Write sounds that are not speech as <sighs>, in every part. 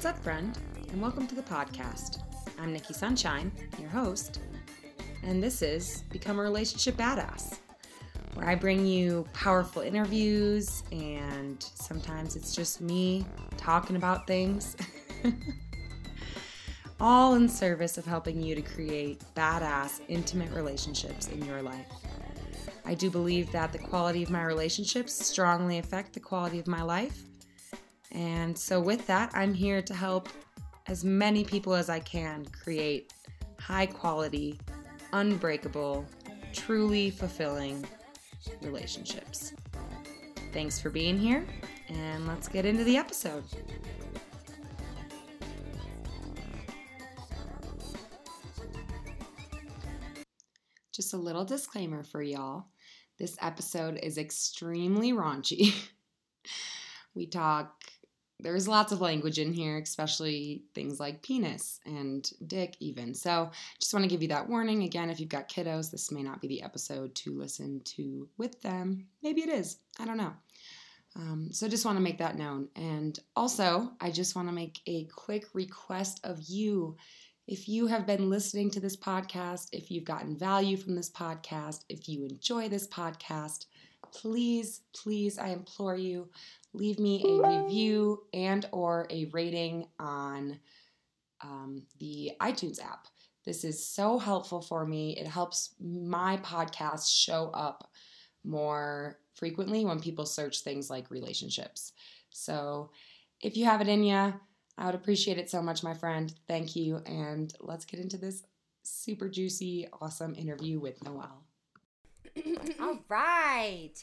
What's up, friend? And welcome to the podcast. I'm Nikki Sunshine, your host, and this is Become a Relationship Badass, where I bring you powerful interviews, and sometimes it's just me talking about things, <laughs> all in service of helping you to create badass, intimate relationships in your life. I do believe that the quality of my relationships strongly affect the quality of my life. And so, with that, I'm here to help as many people as I can create high quality, unbreakable, truly fulfilling relationships. Thanks for being here, and let's get into the episode. Just a little disclaimer for y'all this episode is extremely raunchy. <laughs> we talk there's lots of language in here, especially things like penis and dick, even. So, just want to give you that warning. Again, if you've got kiddos, this may not be the episode to listen to with them. Maybe it is. I don't know. Um, so, just want to make that known. And also, I just want to make a quick request of you. If you have been listening to this podcast, if you've gotten value from this podcast, if you enjoy this podcast, please, please, I implore you, leave me a review and or a rating on um, the itunes app. This is so helpful for me. It helps my podcast show up more frequently when people search things like relationships. So if you have it in you i would appreciate it so much my friend. Thank you and let's get into this super juicy awesome interview with noelle. All right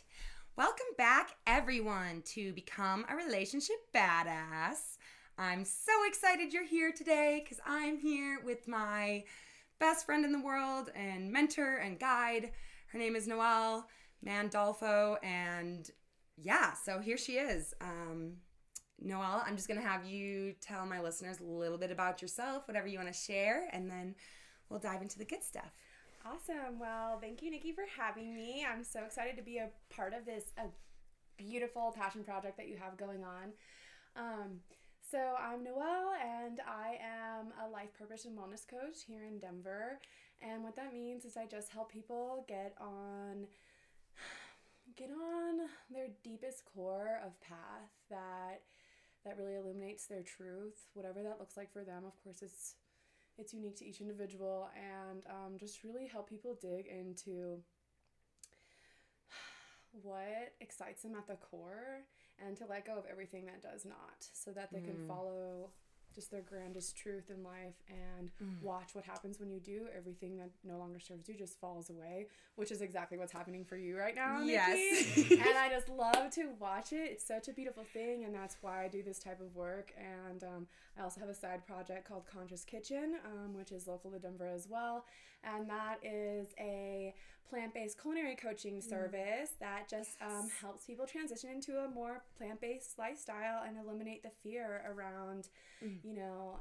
Welcome back, everyone, to Become a Relationship Badass. I'm so excited you're here today because I'm here with my best friend in the world and mentor and guide. Her name is Noelle Mandolfo, and yeah, so here she is. Um, Noelle, I'm just going to have you tell my listeners a little bit about yourself, whatever you want to share, and then we'll dive into the good stuff. Awesome. Well, thank you, Nikki, for having me. I'm so excited to be a part of this a beautiful passion project that you have going on. Um, so, I'm Noelle, and I am a life purpose and wellness coach here in Denver. And what that means is I just help people get on get on their deepest core of path that that really illuminates their truth, whatever that looks like for them. Of course, it's it's unique to each individual and um, just really help people dig into <sighs> what excites them at the core and to let go of everything that does not so that they mm. can follow just their grandest truth in life and mm. watch what happens when you do. Everything that no longer serves you just falls away which is exactly what's happening for you right now yes. <laughs> And i just love to watch it. It's such a beautiful thing and that's why i do this type of work. And um, i also have a side project called conscious kitchen um, which is local to denver as well and that is a plant-based culinary coaching mm. service mm. that just um, helps people transition into a more plant-based lifestyle and eliminate the fear around mm. you know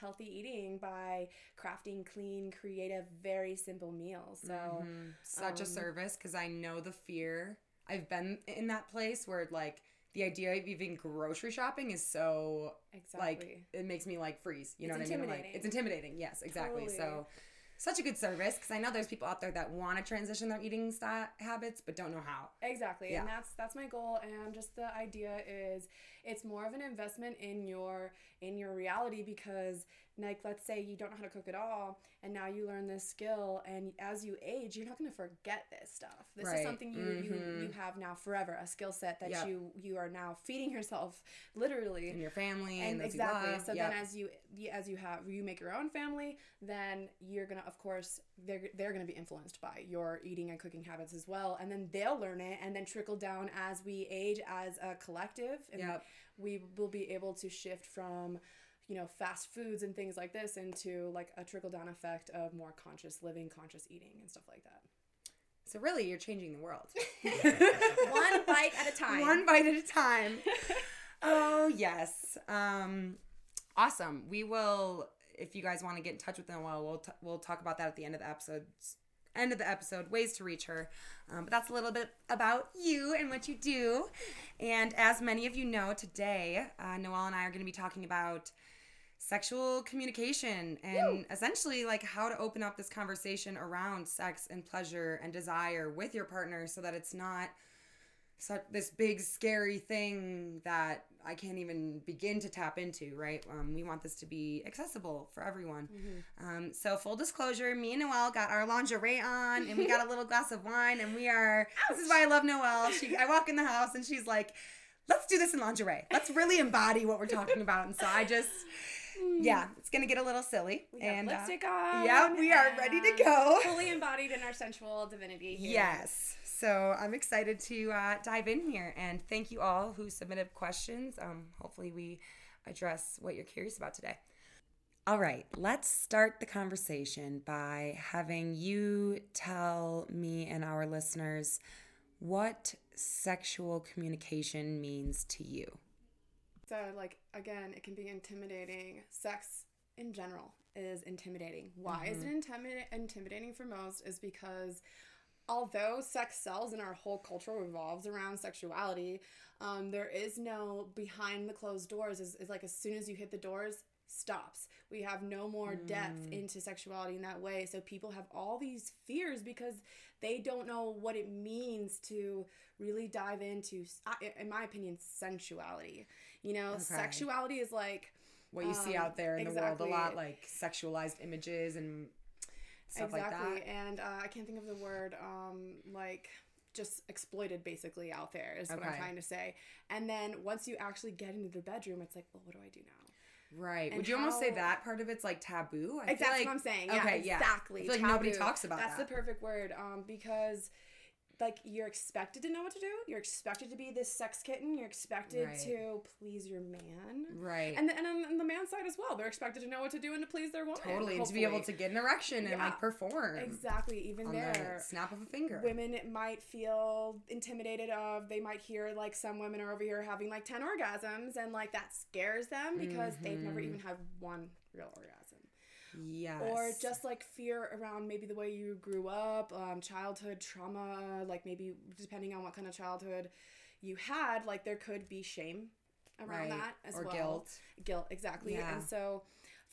healthy eating by crafting clean creative very simple meals so mm-hmm. such um, a service because i know the fear i've been in that place where like the idea of even grocery shopping is so exactly. like it makes me like freeze you know it's what i mean like it's intimidating yes exactly totally. so such a good service because I know there's people out there that want to transition their eating style habits but don't know how. Exactly. Yeah. And that's that's my goal and just the idea is it's more of an investment in your in your reality because like let's say you don't know how to cook at all and now you learn this skill and as you age you're not going to forget this stuff this right. is something you, mm-hmm. you you have now forever a skill set that yep. you you are now feeding yourself literally in your family and, and exactly so yep. then as you as you have you make your own family then you're going to of course they're they're going to be influenced by your eating and cooking habits as well and then they'll learn it and then trickle down as we age as a collective and yep. We will be able to shift from you know fast foods and things like this into like a trickle down effect of more conscious living conscious eating and stuff like that. So really you're changing the world. <laughs> One bite at a time. One bite at a time. <laughs> Oh yes. Um awesome. We will if you guys want to get in touch with them well we'll t- we'll talk about that at the end of the episodes end of the episode, ways to reach her. Um, but that's a little bit about you and what you do. And as many of you know, today, uh, Noelle and I are going to be talking about sexual communication and essentially like how to open up this conversation around sex and pleasure and desire with your partner so that it's not such this big scary thing that I can't even begin to tap into, right? Um, we want this to be accessible for everyone. Um, so full disclosure, me and Noelle got our lingerie on and we got a little <laughs> glass of wine and we are this is why I love Noelle. She I walk in the house and she's like, let's do this in lingerie. Let's really embody what we're talking about. And so I just yeah, it's gonna get a little silly. We have and uh, on. yeah, we are ready to go. Fully embodied in our sensual divinity here. Yes. So I'm excited to uh, dive in here and thank you all who submitted questions. Um, hopefully, we address what you're curious about today. All right, let's start the conversation by having you tell me and our listeners what sexual communication means to you. So, like, again, it can be intimidating. Sex in general is intimidating. Why is it intimidating? Intimidating for most is because although sex sells and our whole culture revolves around sexuality, um, there is no behind the closed doors. Is, is like as soon as you hit the doors, stops. We have no more depth into sexuality in that way. So people have all these fears because they don't know what it means to really dive into, in my opinion, sensuality. You know, Okay. sexuality is like What you see Um, out there in the world a lot, like sexualized images and stuff like that. and uh, I can't think of the word um, like just exploited basically out there is what I'm trying to say. And then once you actually get into the bedroom, it's like, well, what do I do now? Right. Would you almost say that part of it's like taboo? I feel Exactly like- what I'm saying. Yeah, okay, yeah. exactly. I feel like nobody talks about that. That's that. the perfect word. Um, because like you're expected to know what to do. You're expected to be this sex kitten. You're expected Right. to please your man. Right. And, the, and on, the man's side as well, they're expected to know what to do and to please their woman. totally. And to be able to get an erection and Yeah. like perform. exactly even On there the snap of a finger. women might feel intimidated of they might hear like some women are over here having like 10 orgasms and like that scares them because they've never Mm-hmm. even had one real orgasm Yes. or just like fear around maybe the way you grew up um, childhood trauma like maybe depending on what kind of childhood you had like there could be shame around Right. that as Or well guilt. guilt exactly Yeah. and so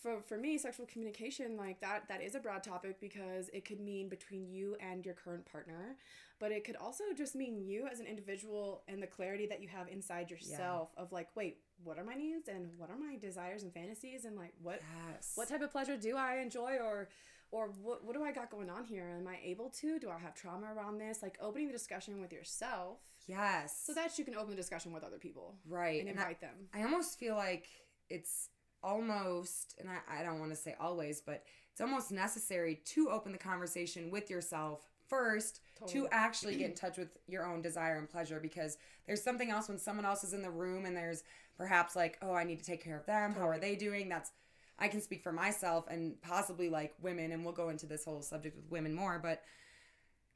for, for me sexual communication like that that is a broad topic because it could mean between you and your current partner but it could also just mean you as an individual and the clarity that you have inside yourself of like wait what are my needs and what are my desires and fantasies and like what Yes. what type of pleasure do I enjoy or or what, what do I got going on here? Am I able to? Do I have trauma around this? Like opening the discussion with yourself Yes. so that you can open the discussion with other people right. and And I, invite them. I almost feel like it's almost, and I, I don't want to say always, but it's almost necessary to open the conversation with yourself first Totally. to actually get in touch with your own desire and pleasure because there's something else when someone else is in the room and there's perhaps like, oh, I need to take care of them. How are they doing? That's, I can speak for myself and possibly like women, and we'll go into this whole subject with women more, but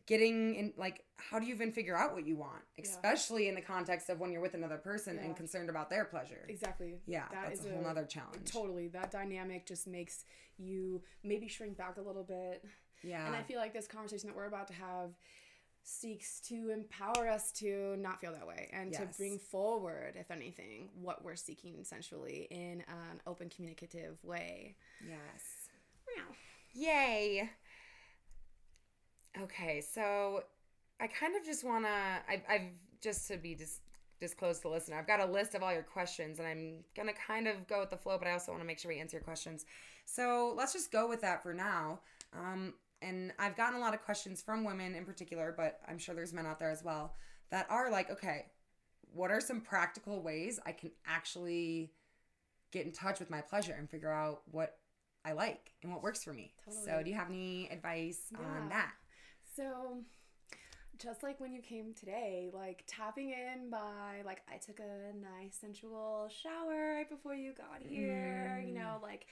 getting in like how do you even figure out what you want especially in the context of when you're with another person Yeah. and concerned about their pleasure Exactly. yeah That that's is a whole nother challenge Totally. That dynamic just makes you maybe shrink back a little bit. Yeah And I feel like this conversation that we're about to have seeks to empower us to not feel that way and Yes. to bring forward, if anything, what we're seeking sensually in an open communicative way. yes Meow. yay okay so i kind of just want to I've, I've just to be just disclosed to the listener i've got a list of all your questions and i'm gonna kind of go with the flow but i also want to make sure we answer your questions so let's just go with that for now um, and i've gotten a lot of questions from women in particular but i'm sure there's men out there as well that are like okay what are some practical ways i can actually get in touch with my pleasure and figure out what I like and what works for me. So, do you have any advice on that? So, just like when you came today, like tapping in by, like, I took a nice sensual shower right before you got here, you mm. know, like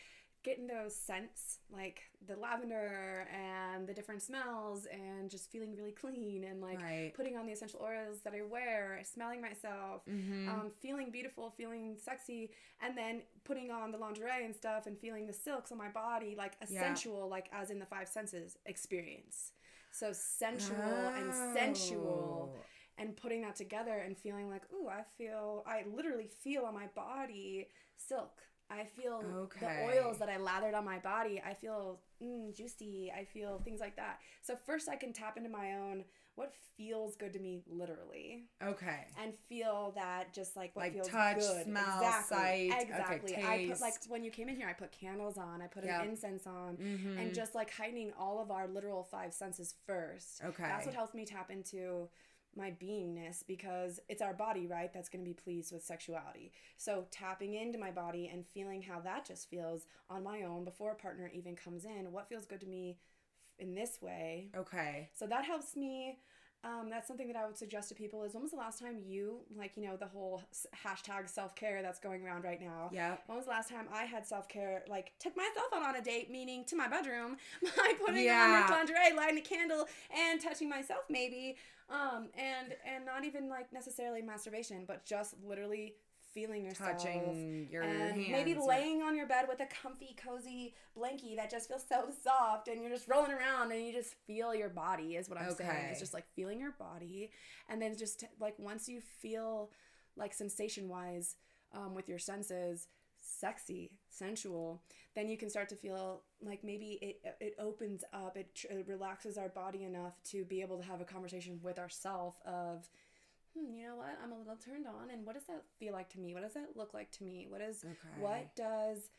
getting those scents, like the lavender and the different smells, and just feeling really clean and like Right. putting on the essential oils that I wear, smelling myself, Mm-hmm. um, feeling beautiful, feeling sexy, and then putting on the lingerie and stuff and feeling the silks on my body, like a Yeah. sensual, like as in the five senses experience. So sensual and sensual Oh. and putting that together and feeling like, ooh, I feel, I literally feel on my body silk. I feel Okay. the oils that I lathered on my body. I feel mm, juicy. I feel things like that. So first, I can tap into my own what feels good to me, literally, Okay. and feel that just like what Like feels touch, good. smell, exactly. sight, okay, exactly. I put like when you came in here, I put candles on. I put Yep. an incense on Mm-hmm. and just like heightening all of our literal five senses first. Okay. That's what helps me tap into my beingness because it's our body, right? That's going to be pleased with sexuality. So tapping into my body and feeling how that just feels on my own before a partner even comes in. What feels good to me in this way? okay. So that helps me. Um, that's something that I would suggest to people is when was the last time you, like, you know, the whole hashtag self care that's going around right now? Yeah. When was the last time I had self care, like took myself out on a date, meaning to my bedroom, <laughs> by putting on Yeah. this lingerie, lighting a candle, and touching myself maybe, um, and and not even like necessarily masturbation, but just literally feeling yourself. Touching your and hands. maybe laying on your bed with a comfy, cozy blankie that just feels so soft, and you're just rolling around, and you just feel your body. Is what I'm saying. It's just like feeling your body, and then just like once you feel like sensation wise um, with your senses sexy sensual then you can start to feel like maybe it it opens up it, tr- it relaxes our body enough to be able to have a conversation with ourself of hmm, you know what i'm a little turned on and what does that feel like to me what does that look like to me what is Okay. what does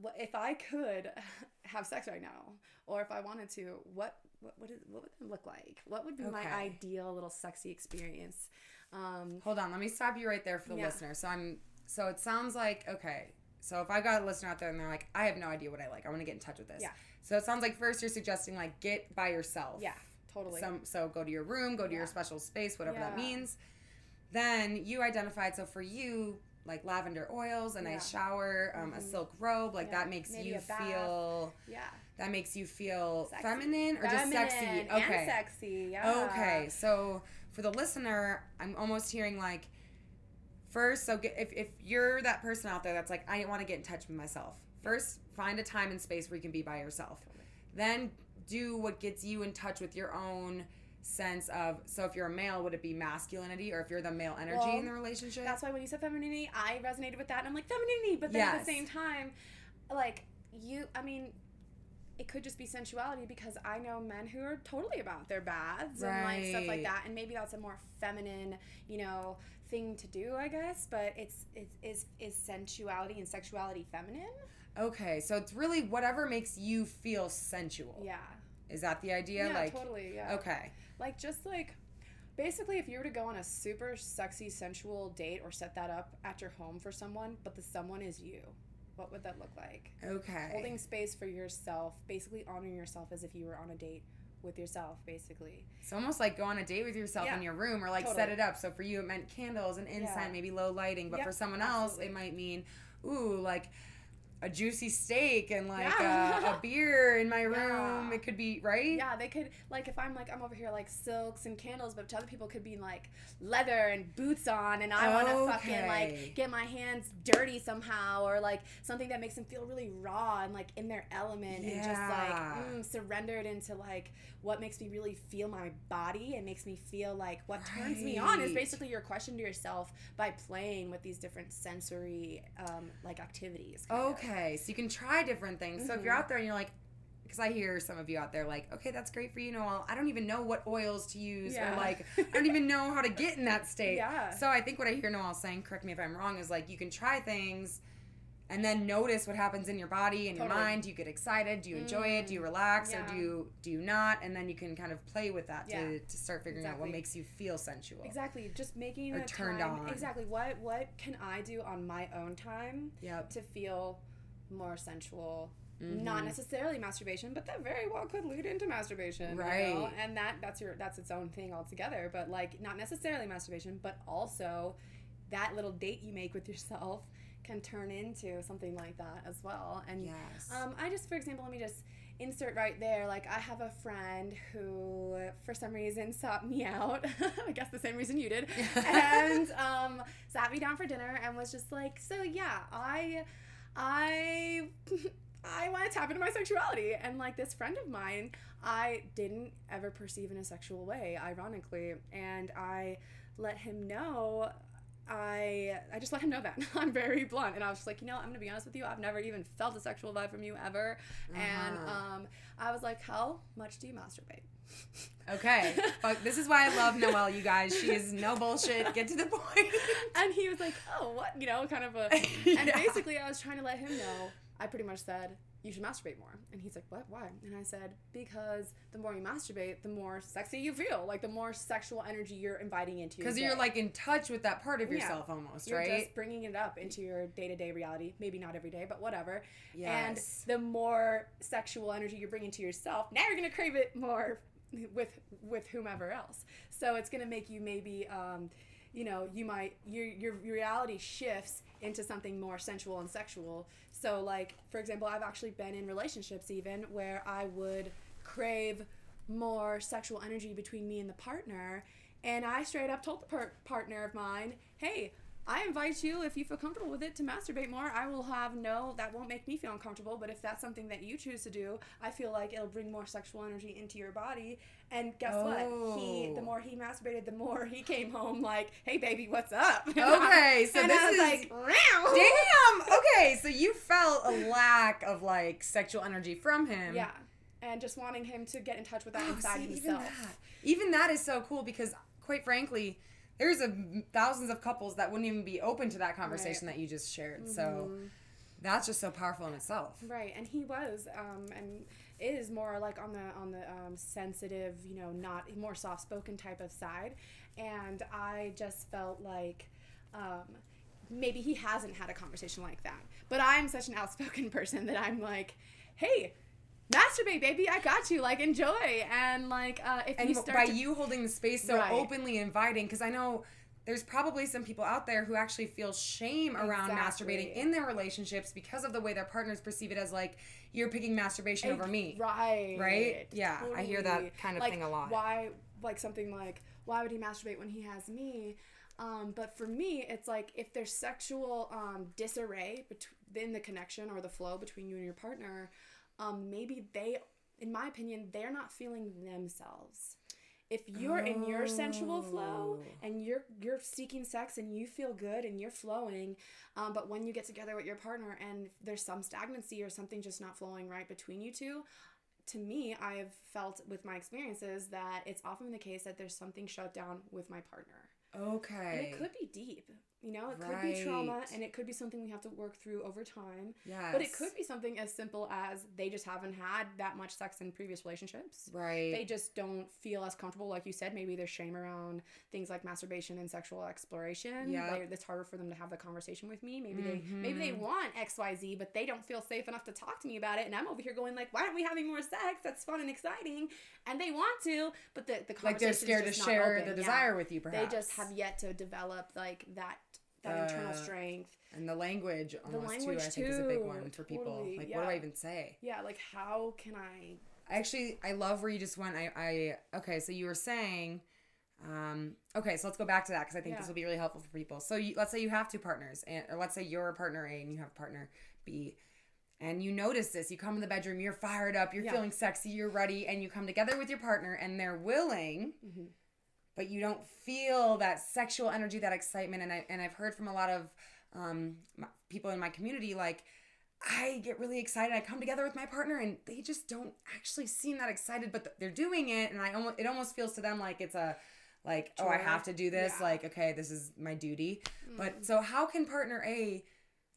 what if i could <laughs> have sex right now or if i wanted to what what, what, is, what would it look like what would be my ideal little sexy experience um, Hold on, let me stop you right there for the Yeah. listener. So I'm so it sounds like okay. So if I got a listener out there and they're like, I have no idea what I like, I want to get in touch with this. Yeah. So it sounds like first you're suggesting like get by yourself. yeah totally Some so go to your room, go to your special space, whatever that means. Then you identified so for you like lavender oils, a nice shower, um, a Mhm. silk robe, like Yeah. that makes Maybe you a feel yeah that makes you feel Sexy. feminine or just sexy. Okay. and sexy yeah Okay, so for the listener, I'm almost hearing like first. So get, if if you're that person out there that's like, I want to get in touch with myself. First, find a time and space where you can be by yourself. Then do what gets you in touch with your own sense of. So if you're a male, would it be masculinity, or if you're the male energy Well, in the relationship? That's why when you said femininity, I resonated with that, and I'm like femininity, but then at the same time, like you, I mean, it could just be sensuality because I know men who are totally about their baths and like stuff like that, and maybe that's a more feminine, you know, thing to do, I guess. But it's it's is is sensuality and sexuality feminine? okay, so it's really whatever makes you feel sensual. Yeah. Is that the idea? Yeah, like, totally. Yeah. okay. Like just like basically if you were to go on a super sexy sensual date or set that up at your home for someone, but the someone is you. What would that look like? Okay. Holding space for yourself, basically honoring yourself as if you were on a date with yourself, basically. It's almost like go on a date with yourself Yeah. in your room or like set it up. So for you, it meant candles and incense, Yeah. maybe low lighting. But Yep, for someone else, absolutely. it might mean, ooh, like a juicy steak and like Yeah. a, a <laughs> beer in my room. Yeah. It could be, right? Yeah, they could like if I'm like I'm over here like silks and candles, but to other people could be like leather and boots on, and I want to fucking like get my hands dirty somehow, or like something that makes them feel really raw and like in their element, and just like Yeah. mm, surrendered into like what makes me really feel my body and makes me feel like what turns me on is basically your question to yourself by playing with these different sensory um, like activities. Okay. of. Okay. So you can try different things. So if you're Mhm. out there and you're like, because I hear some of you out there like, okay, that's great for you, Noelle. I don't even know what oils to use or like, I don't even know how to get in that <laughs> state. Yeah. So I think what I hear Noelle saying, correct me if I'm wrong, is like you can try things and then notice what happens in your body and your mind. Do you get excited? Do you enjoy it? Do you Mm, relax or do you do you not? And then you can kind of play with that to, Yeah. to start figuring out what makes you feel sensual. Exactly, just making Or a turned time. on. Exactly, what what can I do on my own time Yep. to feel more sensual? Not Mhm. necessarily masturbation, but that very well could lead into masturbation, you know? Right. And that that's your that's its own thing altogether. But like, not necessarily masturbation, but also that little date you make with yourself can turn into something like that as well. And Yes. um, I just, for example, let me just insert right there. Like, I have a friend who, for some reason, sought me out. <laughs> I guess the same reason you did. <laughs> and um, sat me down for dinner and was just like, "So yeah, I, I <laughs> I want to tap into my sexuality. And like this friend of mine, I didn't ever perceive in a sexual way, ironically. And I let him know I I just let him know that <laughs> I'm very blunt, and I was just like, you know, I'm gonna be honest with you. I've never even felt a sexual vibe from you ever, and Uh-huh. um, I was like, how much do you masturbate? Okay, this is why I love Noelle, you guys. She is no bullshit. Get to the point. <laughs> and he was like, oh, what? You know, kind of a. <laughs> And Yeah. basically, I was trying to let him know. I pretty much said, you should masturbate more. And he's like, what? Why? And I said, because the more you masturbate, the more sexy you feel. Like the more sexual energy you're inviting into your Because you're like in touch with that part of Yeah. yourself almost, You're right? just bringing it up into your day to day reality. Maybe not every day, but whatever. Yes. And the more sexual energy you're bringing to yourself, now you're gonna crave it more with with whomever else. So it's gonna make you maybe, um, you know, you might your your reality shifts into something more sensual and sexual. So like for example, I've actually been in relationships even where I would crave more sexual energy between me and the partner, and I straight up told the par- partner of mine, hey. I invite you, if you feel comfortable with it, to masturbate more. I will have no, that won't make me feel uncomfortable, but if that's something that you choose to do, I feel like it'll bring more sexual energy into your body. And guess what? He, oh. the Oh. more he masturbated, the more he came home like, hey, baby, what's up? <laughs> Okay, so and this I was is- like, Meow. Damn. Okay, so you felt a lack of like sexual energy from him. Yeah. And just wanting him to get in touch with that Oh, inside see, even himself. that, even that is so cool because, quite frankly, there's a thousands of couples that wouldn't even be open to that conversation that you just shared. So Mhm. that's just so powerful in itself. Right, and he was, um, and is more like on the on the um, sensitive, you know, not more soft spoken type of side, and I just felt like. Um, Maybe he hasn't had a conversation like that, but I'm such an outspoken <laughs> person that I'm like, "Hey, masturbate, baby! I got you. Like, enjoy." And like, uh, if And you by start to, you holding the space so Right. openly inviting, because I know there's probably some people out there who actually feel shame around Exactly. masturbating in their relationships because of the way their partners perceive it as like you're picking masturbation over me. Right. Right? Yeah, I hear that kind of like, thing a lot. Why, like something like, why would he masturbate when he has me? Um, but for me, it's like if there's sexual um, disarray between the connection or the flow between you and your partner, um, maybe they, in my opinion, they're not feeling themselves. If you're in your sensual flow Oh. and you're you're seeking sex and you feel good and you're flowing, um, but when you get together with your partner and there's some stagnancy or something just not flowing right between you two, to me, I've felt with my experiences that it's often the case that there's something shut down with my partner. And Okay. it could be deep, you know, it could be trauma and it could be something we have to work through over time. Yes. But it could be something as simple as they just haven't had that much sex in previous relationships. right. They just don't feel as comfortable, like you said. Maybe there's shame around things like masturbation and sexual exploration. Yeah. like it's harder for them to have the conversation with me. Maybe they maybe they mm-hmm. want X Y Z, but they don't feel safe enough to talk to me about it. And I'm over here going like, why aren't we having more sex? That's fun and exciting, and they want to, but the the conversation like they're scared to share open. the Yeah. desire with you, perhaps. They just have yet to develop like that that internal Uh, strength. and the language almost language too. I think is a big one for people. totally, like, what do I even say? Yeah, like how can I? Actually, I love where you just went. I, I okay. So you were saying, um, okay. So let's go back to that because I think Yeah. this will be really helpful for people. So you, let's say you have two partners, and or let's say you're a partner A and you have a partner B, and you notice this. You come in the bedroom, you're fired up, you're Yeah. feeling sexy, you're ready, and you come together with your partner, and they're willing. Mhm. But you don't feel that sexual energy, that excitement. And I and I've heard from a lot of um, my, people in my community like. I get really excited. I come together with my partner, and they just don't actually seem that excited, but th- they're doing it, and I almost it almost feels to them like it's a like oh I have to do this. Yeah. Like okay, this is my duty. Mm. But so how can partner A,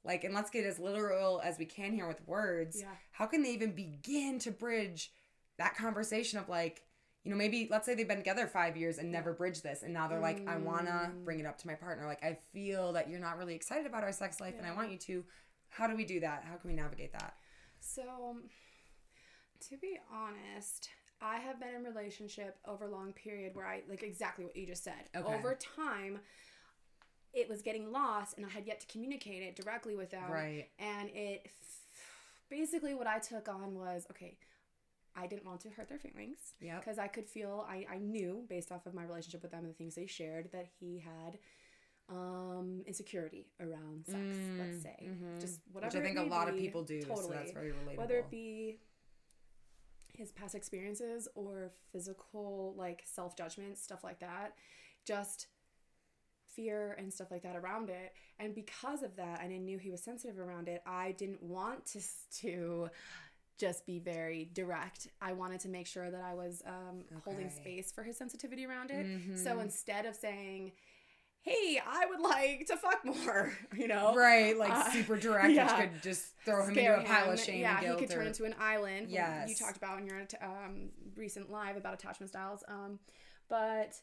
like, and let's get as literal as we can here with words. Yeah. How can they even begin to bridge that conversation of like, you know, maybe let's say they've been together five years and never bridged this, and now they're like, I wanna Mm. bring it up to my partner. Like, I feel that you're not really excited about our sex life, and I want you to. How do we do that? How can we navigate that? So, to be honest, I have been in relationship over a long period where I like exactly what you just said. Okay. Over time, it was getting lost, and I had yet to communicate it directly with them. Right. And it basically what I took on was okay. I didn't want to hurt their feelings Yep. because I could feel I, I knew based off of my relationship with them and the things they shared that he had um, insecurity around sex, let's say. mhm. Just Which whatever. I think a lot of people do. Totally. So that's very relatable. Whether it be his past experiences or physical, like self judgment, stuff like that, just fear and stuff like that around it. And because of that, and I knew he was sensitive around it, I didn't want to to just be very direct. I wanted to make sure that I was um, holding space for his sensitivity around it. Mhm. So instead of saying, "Hey, I would like to fuck more," <laughs> you know, right, like Uh, super direct, yeah. which could just throw him scare into a pile of him. shame Yeah, and guilt. he could turn or- into an island. when You talked about in your um, recent live about attachment styles. Um, but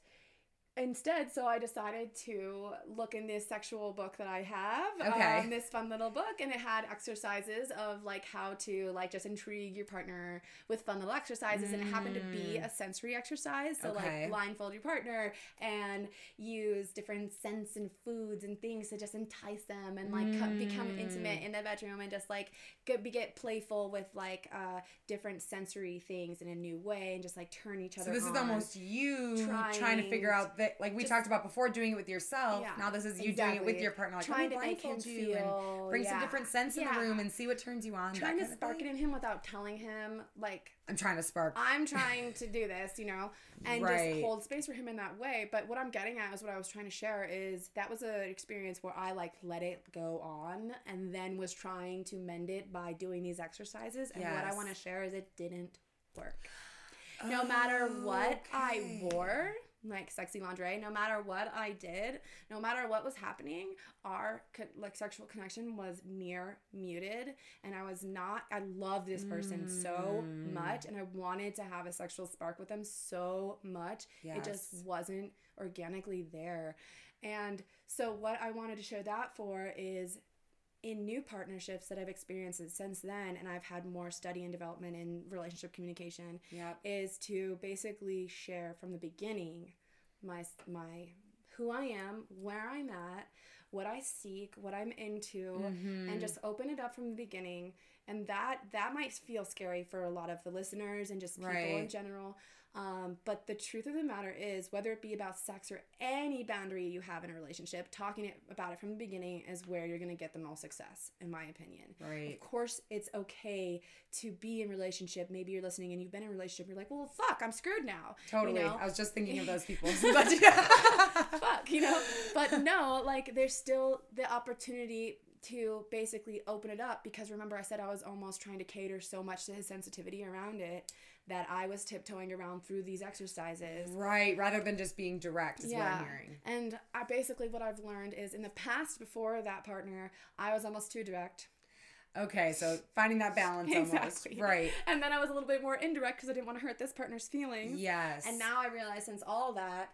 instead, so I decided to look in this sexual book that I have. Okay. Um, this fun little book, and it had exercises of like how to like just intrigue your partner with fun little exercises, and it happened to be Mm. a sensory exercise. So Okay. like blindfold your partner and use different scents and foods and things to just entice them and like co- become Mm. intimate in the bedroom and just like get, get playful with like uh different sensory things in a new way and just like turn each other So this is on. almost you trying, to figure out that, like we just- talked about before, doing it with yourself. Yeah, now this is you doing it with your partner, like trying to me make him blindfold you and feel bring some yeah. different scents in the room and see what turns you on. trying to spark it in him without telling him like I'm trying to spark. I'm <laughs> trying to do this, you know, and Right. just hold space for him in that way. But what I'm getting at is what I was trying to share is that was an experience where I like let it go on and then was trying to mend it by doing these exercises. And what I want to share is it didn't work. No matter what I wore, like sexy lingerie, no matter what I did, no matter what was happening, our like sexual connection was near muted, and I was not. I loved this person so Mm. much, and I wanted to have a sexual spark with them so much. It just wasn't organically there, and so what I wanted to show that for is in new partnerships that I've experienced since then, and I've had more study and development in relationship communication, Yep. is to basically share from the beginning my my who I am, where I'm at, what I seek, what I'm into, Mhm. and just open it up from the beginning. And that that might feel scary for a lot of the listeners and just people in general. Um, but the truth of the matter is, whether it be about sex or any boundary you have in a relationship, talking it, about it from the beginning is where you're going to get the most success, in my opinion. Right. Of course, it's okay to be in relationship. Maybe you're listening and you've been in a relationship. You're like, well, fuck, I'm screwed now. you Totally. know? I was just thinking of those people. <laughs> But <laughs> fuck, you know. But no, like there's still the opportunity to basically open it up because remember I said I was almost trying to cater so much to his sensitivity around it that I was tiptoeing around through these exercises. Right, rather than just being direct is what I'm hearing. And I basically what I've learned is in the past before that partner, I was almost too direct. Okay, so finding that balance almost. Right. And then I was a little bit more indirect because I didn't want to hurt this partner's feelings. Yes. And now I realize since all that,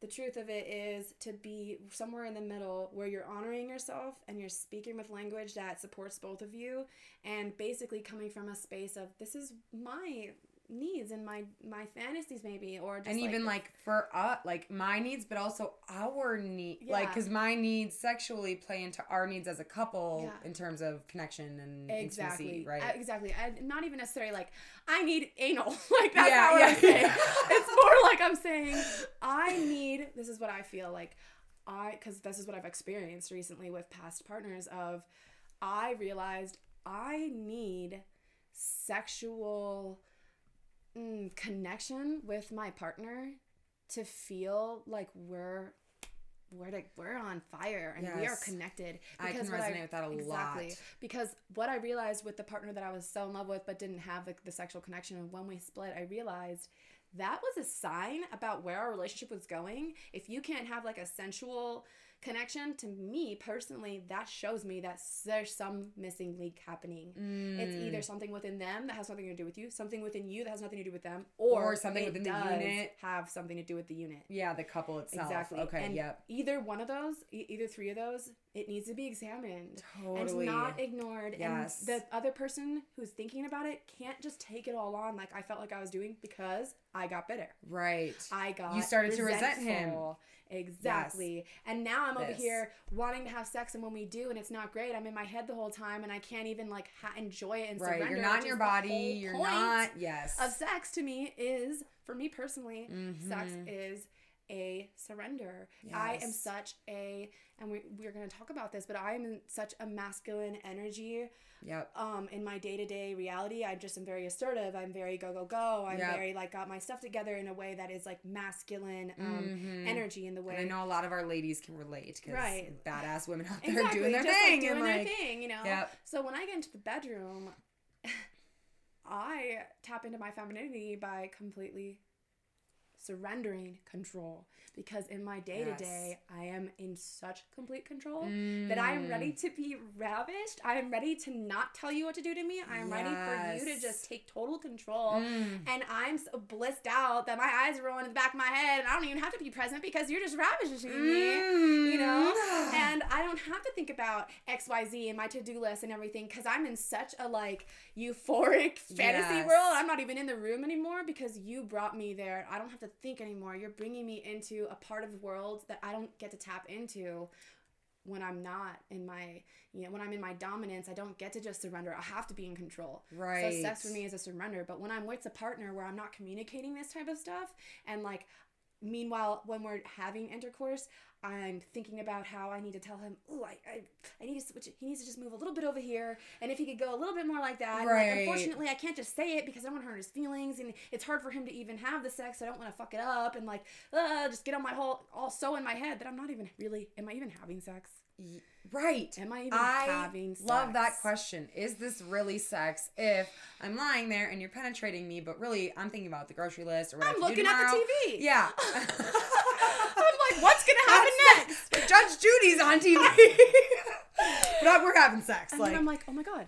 the truth of it is to be somewhere in the middle where you're honoring yourself and you're speaking with language that supports both of you and basically coming from a space of this is my needs and my my fantasies maybe or just and even the- like for us, like my needs, but also our need, like because my needs sexually play into our needs as a couple Yeah. in terms of connection and exactly intimacy, right? Uh, exactly I, not even necessarily like i need anal <laughs> like that's Yeah, not what yeah. i'm saying <laughs> it's more like i'm saying i need this is what i feel like i because this is what i've experienced recently with past partners of i realized i need sexual mm, connection with my partner to feel like we're we're like we're on fire and we are Yes. connected. I can resonate with that a exactly, lot. Because what I realized with the partner that I was so in love with but didn't have the, the sexual connection, and when we split, I realized that was a sign about where our relationship was going. If you can't have like a sensual connection, to me personally, that shows me that there's some missing link happening. It's Mm. either something within them that has nothing to do with you, something within you that has nothing to do with them, or, Or something it within the unit. have something to do with the unit. yeah, the couple itself. Exactly. Okay. And yep. Either one of those, e- either three of those, it needs to be examined Totally. and not ignored. Yes. And the other person who's thinking about it can't just take it all on like I felt like I was doing because I got bitter. right. I got You started to resent him. Exactly. And now I'm over here wanting to have sex, and when we do, and it's not great, I'm in my head the whole time, and I can't even like ha- enjoy it and right. surrender. You're not in your body. You're not. Yes. Of sex to me is, for me personally, sex Mhm. is a surrender. I am such a, and we, we're going to talk about this, but I am in such a masculine energy Yep. um, in my day to day reality. I just am very assertive. I'm very go, go, go. I'm Yep. very like got my stuff together in a way that is like masculine um, Mhm. energy in the way. And I know a lot of our ladies can relate because Right. badass women out there exactly, doing their just thing like doing and their like, thing, you know. Yep. So when I get into the bedroom, <laughs> I tap into my femininity by completely surrendering control because in my day to day I am in such complete control that I am Mm. ready to be ravished. I am ready to not tell you what to do to me. I am ready for you to just take total control. Mm. And I'm so blissed out that my eyes are rolling in the back of my head and I don't even have to be present because you're just ravishing me you know Mm. <sighs> and i don't have to think about xyz and my to-do list and everything because i'm in such a like euphoric <laughs> fantasy Yes. world i'm not even in the room anymore because you brought me there i don't have to think anymore you're bringing me into a part of the world that i don't get to tap into when i'm not in my you know when i'm in my dominance i don't get to just surrender i have to be in control right. so sex for me is a surrender. But when I'm with a partner where I'm not communicating this type of stuff, and like, meanwhile, when we're having intercourse, I'm thinking about how I need to tell him, oh, I, I, I need to switch. it. He needs to just move a little bit over here, and if he could go a little bit more like that. Right. Like, unfortunately, I can't just say it because I don't want to hurt his feelings, and it's hard for him to even have the sex. So I don't want to fuck it up, and like, uh, just get on my whole all so in my head that I'm not even really. Am I even having sex? Right. Am I even I having sex? love that question. Is this really sex? If I'm lying there and you're penetrating me, but really I'm thinking about the grocery list or what I'm have to do looking at the. TV. Yeah. <laughs> <laughs> Like, what's gonna happen next? Judge Judy's on TV. but <laughs> <laughs> we're having sex. And like, then I'm like, oh my god,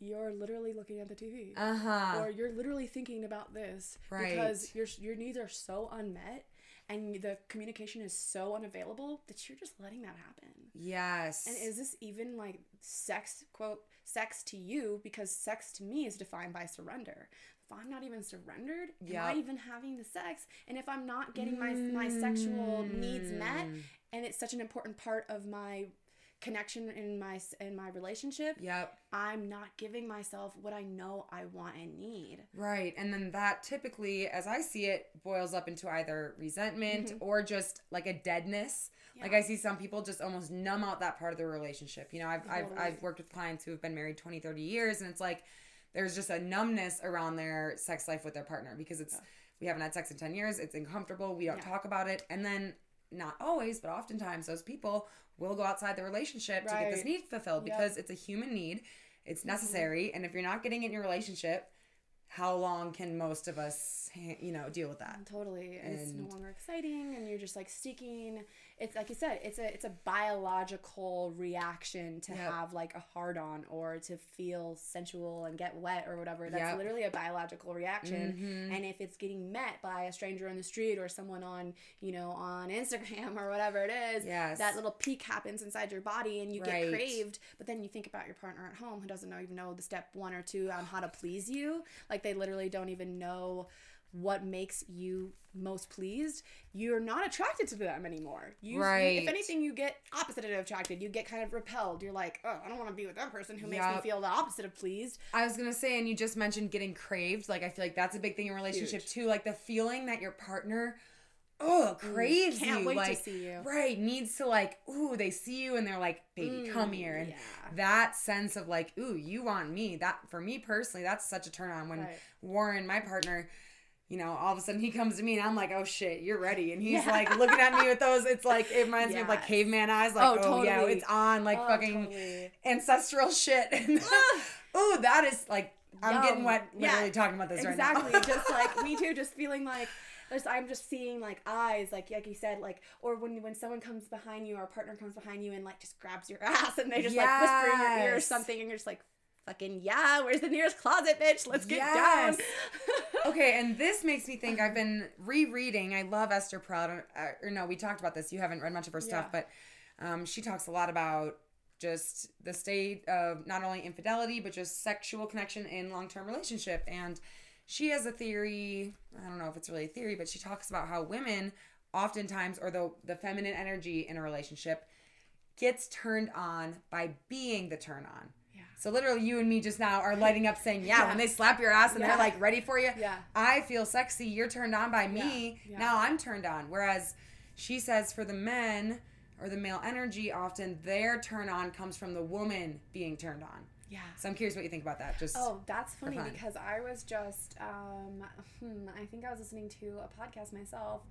you're literally looking at the TV, uh huh. or you're literally thinking about this Right. because your your needs are so unmet, and the communication is so unavailable that you're just letting that happen. Yes. And is this even like sex quote sex to you? Because sex to me is defined by surrender. If I'm not even surrendered, am I even having the sex? And if I'm not getting my my sexual needs met, Mm. and it's such an important part of my connection in my in my relationship, Yep. I'm not giving myself what I know I want and need. Right. And then that typically, as I see it, boils up into either resentment Mhm. or just like a deadness. Like I see some people just almost numb out that part of the relationship. You know, I've, I've, I've worked with clients who have been married 20, 30 years and it's like there's just a numbness around their sex life with their partner because it's, Yeah. we haven't had sex in 10 years. It's uncomfortable. We don't Yeah. talk about it. And then not always, but oftentimes those people will go outside the relationship to get this need fulfilled Yep. because it's a human need. It's Mhm. necessary. And if you're not getting it in your relationship, how long can most of us, you know, deal with that? Totally, and it's no longer exciting, and you're just like seeking. It's like you said, it's a it's a biological reaction to Yep. have like a hard on or to feel sensual and get wet or whatever. That's Yep. literally a biological reaction. Mhm. And if it's getting met by a stranger on the street or someone on you know on Instagram or whatever it is, Yes. that little peak happens inside your body and you Right. get craved but then you think about your partner at home who doesn't know, even know the step one or two on how to please you like they literally don't even know what makes you most pleased you're not attracted to them anymore you Right. if anything you get opposite of attracted you get kind of repelled you're like oh i don't want to be with that person who makes me feel the opposite of pleased I was gonna say, and you just mentioned getting craved. Like I feel like that's a big thing in relationship Huge. too. Like the feeling that your partner, oh, craves can't you. wait to see you. right needs to like, ooh, they see you and they're like, baby, come Mm, here. And yeah. that sense of like, ooh, you want me. That for me personally, that's such a turn on when Right. Warren, my partner. You know, all of a sudden he comes to me and I'm like, oh shit, you're ready. And he's Yeah. like looking at me with those, it's like, it reminds me of like caveman eyes, oh, like, Oh, oh, yeah, it's on, like Oh, fucking totally. ancestral shit. <laughs> <laughs> Ooh, that is like I'm getting Yum. wet literally Yeah, talking about this exactly right now. Exactly. <laughs> Just like me too just feeling like there's, i'm just seeing like eyes like like you said like or when when someone comes behind you or a partner comes behind you and like just grabs your ass and they just like whisper in your ear or something and you're just like fucking yeah where's the nearest closet bitch let's get Yes. down okay, and this makes me think I've been rereading. I love Esther Perel. Uh, or no, we talked about this. You haven't read much of her stuff, Yeah. but um, she talks a lot about just the state of not only infidelity but just sexual connection in long-term relationship and she has a theory i don't know if it's really a theory but she talks about how women oftentimes or the the feminine energy in a relationship gets turned on by being the turn on. So literally, you and me just now are lighting up, saying, "Yeah." Yeah. When they slap your ass and Yeah. they're like ready for you, Yeah. I feel sexy. You're turned on by me. Yeah. Now I'm turned on. Whereas she says for the men or the male energy, often their turn on comes from the woman being turned on. Yeah. So I'm curious what you think about that. Just Oh, that's funny fun. because I was just, um, hmm, I think I was listening to a podcast myself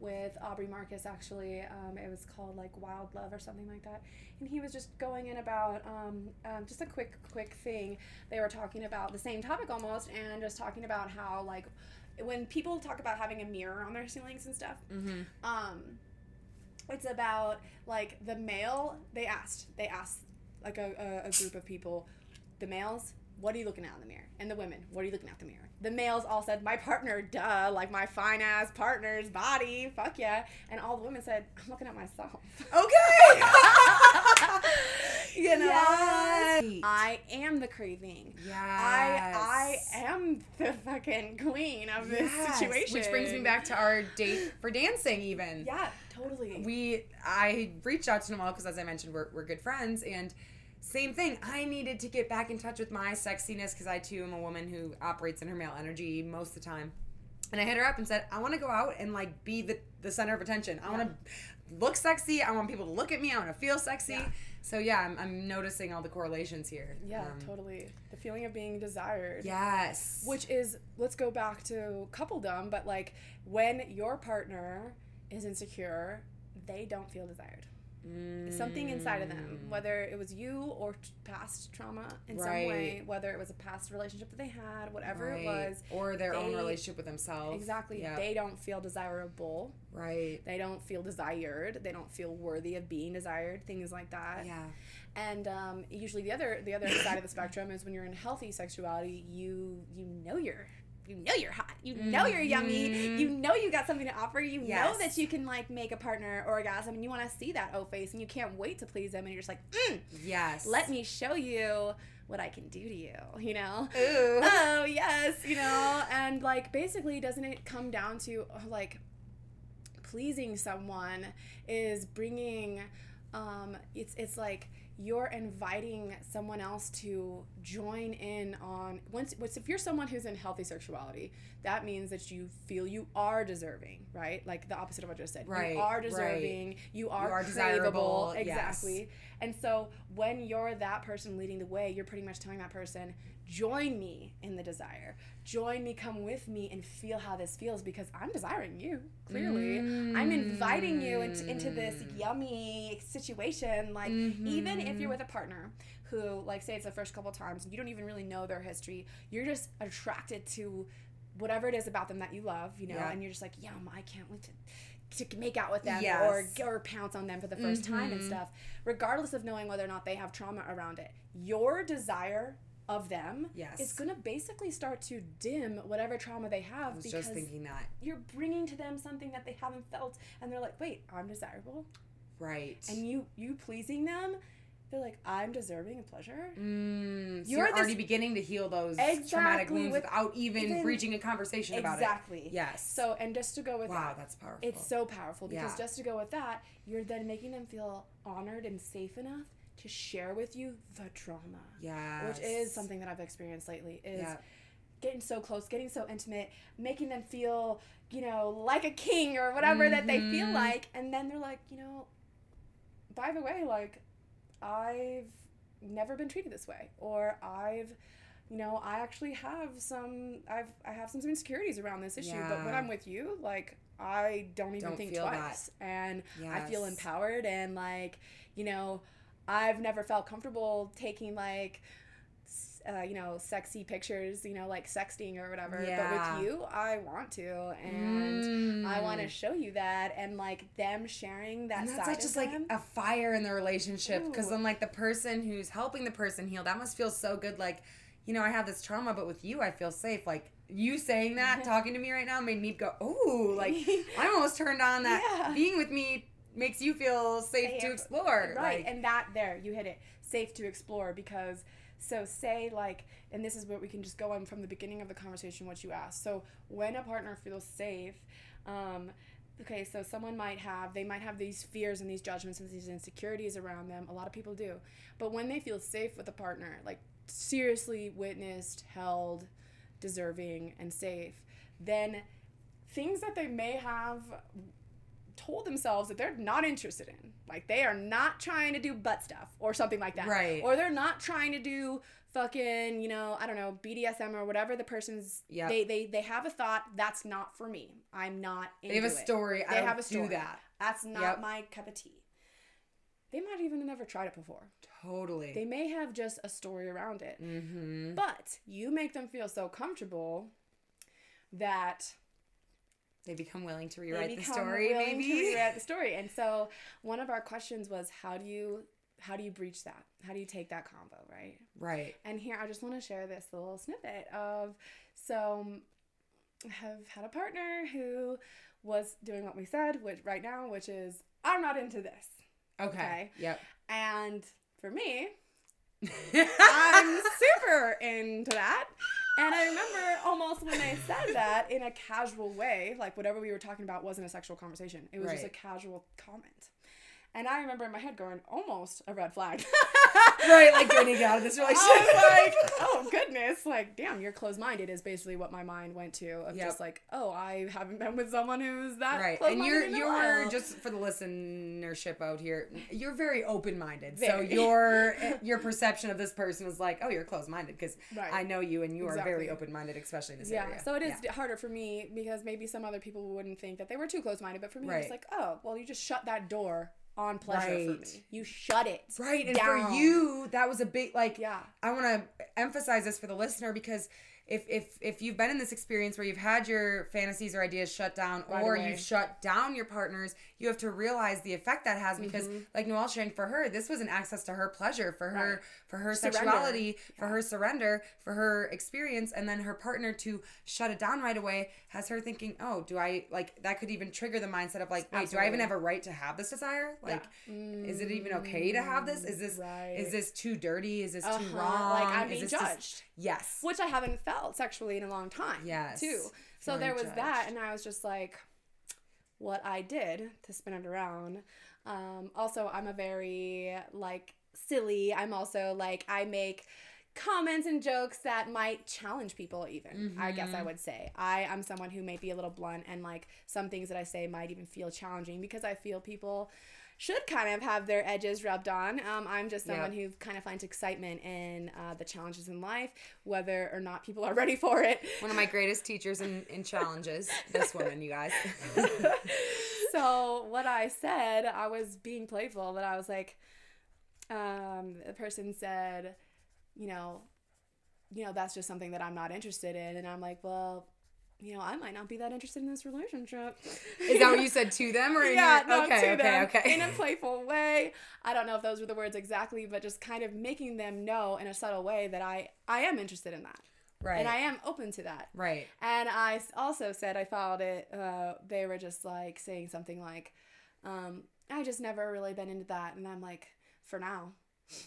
with Aubrey Marcus actually. Um, it was called like Wild Love or something like that. And he was just going in about um, um, just a quick, quick thing. They were talking about the same topic almost and just talking about how, like, when people talk about having a mirror on their ceilings and stuff, Mhm. um, it's about like the male. They asked. They asked like a, a, a group of people. The males, what are you looking at in the mirror? And the women, what are you looking at in the mirror? The males all said, my partner, duh, like my fine ass partner's body, fuck yeah. And all the women said, I'm looking at myself. <laughs> okay. <laughs> you know, Yes. I am the craving. yes. I I am the fucking queen of this Yes. situation. Which brings me back to our date for dancing, even. Yeah, totally. we I reached out to Noelle because as I mentioned we're, we're good friends and same thing. I needed to get back in touch with my sexiness because I too am a woman who operates in her male energy most of the time. And I hit her up and said I want to go out and like be the, the center of attention. I want to look sexy. I want people to look at me. I want to feel sexy. Yeah. so yeah I'm, I'm noticing all the correlations here. Yeah, Um, totally. The feeling of being desired. yes. Which is, let's go back to coupledom, but like when your partner is insecure, they don't feel desired. Something inside of them, Mm. whether it was you or t- past trauma in some way, whether it was a past relationship that they had, whatever Right. it was, or their own relationship with themselves exactly, yeah they don't feel desirable. right They don't feel desired. They don't feel worthy of being desired. Things like that. yeah And um, usually the other the other side of the spectrum is when you're in healthy sexuality, you you know you're you know you're hot. You know you're yummy. Mhm. You know you got something to offer. You know that you can like make a partner orgasm, and you want to see that O face, and you can't wait to please them. And you're just like, mm, yes let me show you what I can do to you. You know. Ooh. oh yes, you know, and like basically, doesn't it come down to uh, like pleasing someone is bringing, um, it's it's like you're inviting someone else to join in on once once if you're someone who's in healthy sexuality that means that you feel you are deserving right? Like the opposite of what I just said. Right, you are right. deserving. You are, are craveable desirable, yes. exactly. And so when you're that person leading the way, you're pretty much telling that person, join me in the desire. Join me, come with me, and feel how this feels because I'm desiring you, clearly. I'm inviting you into, into this Mm. yummy situation. Like, even if you're with a partner who, like, say it's the first couple times and you don't even really know their history, you're just attracted to whatever it is about them that you love, you know, Yeah. and you're just like, yum, I can't wait to to make out with them Yes. or or pounce on them for the 1st time and Mhm. stuff regardless of knowing whether or not they have trauma around it your desire of them Yes. is going to basically start to dim whatever trauma they have I was because just thinking that. you're bringing to them something that they haven't felt and they're like wait i'm desirable Right. and you you pleasing them they're like i'm deserving of pleasure Mm, so You're you're, already beginning to heal those Exactly, traumatic wounds with- without even, even- reaching a conversation about it. exactly Yes. so and just to go with wow, that that's powerful. It's so powerful because Yeah. just to go with that, you're then making them feel honored and safe enough to share with you the trauma. yeah, Which is something that I've experienced lately is Yeah. getting so close, getting so intimate, making them feel, you know, like a king or whatever that they feel Mhm. like and then they're like, you know, by the way, like I've never been treated this way or I've you know, I actually have some I've I have some insecurities around this issue, but when I'm with you, like I don't even Don't think feel that. twice and I feel empowered and like, you know, I've never felt comfortable taking like uh, you know, sexy pictures, you know, like sexting or whatever. Yeah. But with you, I want to, and I want to Mm. show you that, and like them sharing that And side that's like just of like a fire in the relationship because then like the person who's helping the person heal that must feel so good like you know i have this trauma but with you i feel safe like you saying that talking to me right now made me go oh like <laughs> i'm almost turned on that Yeah. being with me makes you feel safe, to explore right like, and that there you hit it safe to explore because so say like and this is what we can just go on from the beginning of the conversation what you asked so when a partner feels safe um, okay, so someone might have they might have these fears and these judgments and these insecurities around them. A lot of people do. But when they feel safe with a partner, like seriously witnessed, held, deserving and safe, then things that they may have told themselves that they're not interested in. Like they are not trying to do butt stuff or something like that. Right. Or they're not trying to do fucking, you know, I don't know, BDSM or whatever the person's Yep. they they they have a thought that's not for me. I'm not into They have a it. story. I They don't have a story. do that. That's not Yep. my cup of tea. They might even have never tried it before. Totally. They may have just a story around it. mm-hmm. But you make them feel so comfortable that They become willing to rewrite the story, maybe. rewrite the <laughs> story. And so one of our questions was how do you how do you breach that? How do you take that combo, right? Right. And here I just want to share this little snippet of so um, have had a partner who was doing what we said, which right now, which is I'm not into this. Okay. Okay. Yep. And for me, <laughs> I'm super into that. And I remember almost when I said that in a casual way, like whatever we were talking about wasn't a sexual conversation. It was just a casual comment. And I remember in my head going, almost a red flag. <laughs> right, like do I need to get out of this <laughs> I relationship? was like, <laughs> oh goodness, like damn, you're closed minded is basically what my mind went to of Yep. just like, oh, I haven't been with someone who's that right. And you're you're just for the listenership out here, you're very open minded. So your <laughs> your perception of this person is like, oh, you're closed minded because Right. I know you and you are very open minded, especially in this yeah, area. so it is Yeah. harder for me because maybe some other people wouldn't think that they were too close minded, but for me, it's like, oh, well, you just shut that door on pleasure for me. You shut it. Right, and down. for you, that was a big like. Yeah. I want to emphasize this for the listener because if if if you've been in this experience where you've had your fantasies or ideas shut down, Right or away. you've shut down your partners, you have to realize the effect that has because, Mm-hmm. like Noelle sharing, for her, this was an access to her pleasure, for her, Right. for her Surrender. sexuality, for her surrender, for her experience, and then her partner to shut it down right away has her thinking, oh, do I like that could even trigger the mindset of like, wait, do I even have a right to have this desire? Like, is it even okay to have this? Is this Right. is this too dirty? Is this too Uh-huh. wrong? Like I'm being this just- judged. yes. which I haven't felt sexually in a long time. Yes. Too. So Feeling there was that, and I was just like, what I did to spin it around. Um, also, I'm a very like silly. I'm also like I make comments and jokes that might challenge people even i guess Mm-hmm. i would say i i'm someone who may be a little blunt and like some things that i say might even feel challenging because i feel people should kind of have their edges rubbed on um, i'm just someone who kind of finds excitement in uh, the challenges in life whether or not people are <laughs> ready for it One of my greatest teachers in, in challenges. This woman, you guys. <laughs> so what I said, I was being playful, but I was like, um, the person said, you know, you know, that's just something that I'm not interested in, and I'm like, well, you know, I might not be that interested in this relationship. Is that what you <laughs> said to them or yeah, your, no, okay, to okay, them okay. in a <laughs> playful way. I don't know if those were the words exactly, but just kind of making them know in a subtle way that I I am interested in that, right. and I am open to that. right. And I also said I followed it. Uh, they were just like saying something like, um, "I just never really been into that," and I'm like, "For now." <laughs>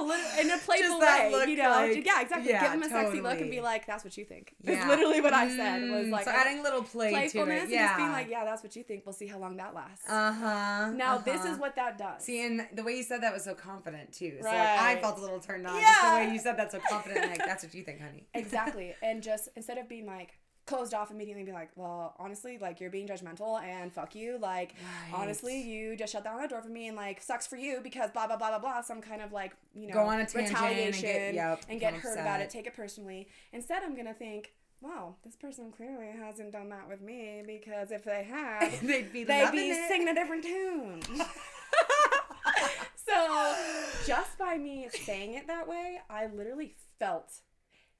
a little in a playful that way, look, you know. like- yeah, exactly. yeah, Give him a sexy look and be like, "That's what you think." That's Yeah. literally what I said. Was Mm, like so adding a little play to playfulness it. and Yeah. just being like, "Yeah, that's what you think. We'll see how long that lasts." uh huh. now this is what that does. See, and the way you said that was so confident too. So like, I felt a little turned on just the way you said that so confident. Like that's what you think, honey. exactly and just instead of being like closed off immediately and be like well honestly like you're being judgmental and fuck you. Like Right. honestly you just shut down that door for me and like sucks for you because blah blah blah blah blah some kind of like you know Go on a tangent and get- retaliation yep, and get hurt about it. Take it personally. Instead i'm gonna think wow this person clearly hasn't done that with me because if they had <laughs> They'd be they'd be it. singing a different tune. <laughs> So just by me saying it that way i literally felt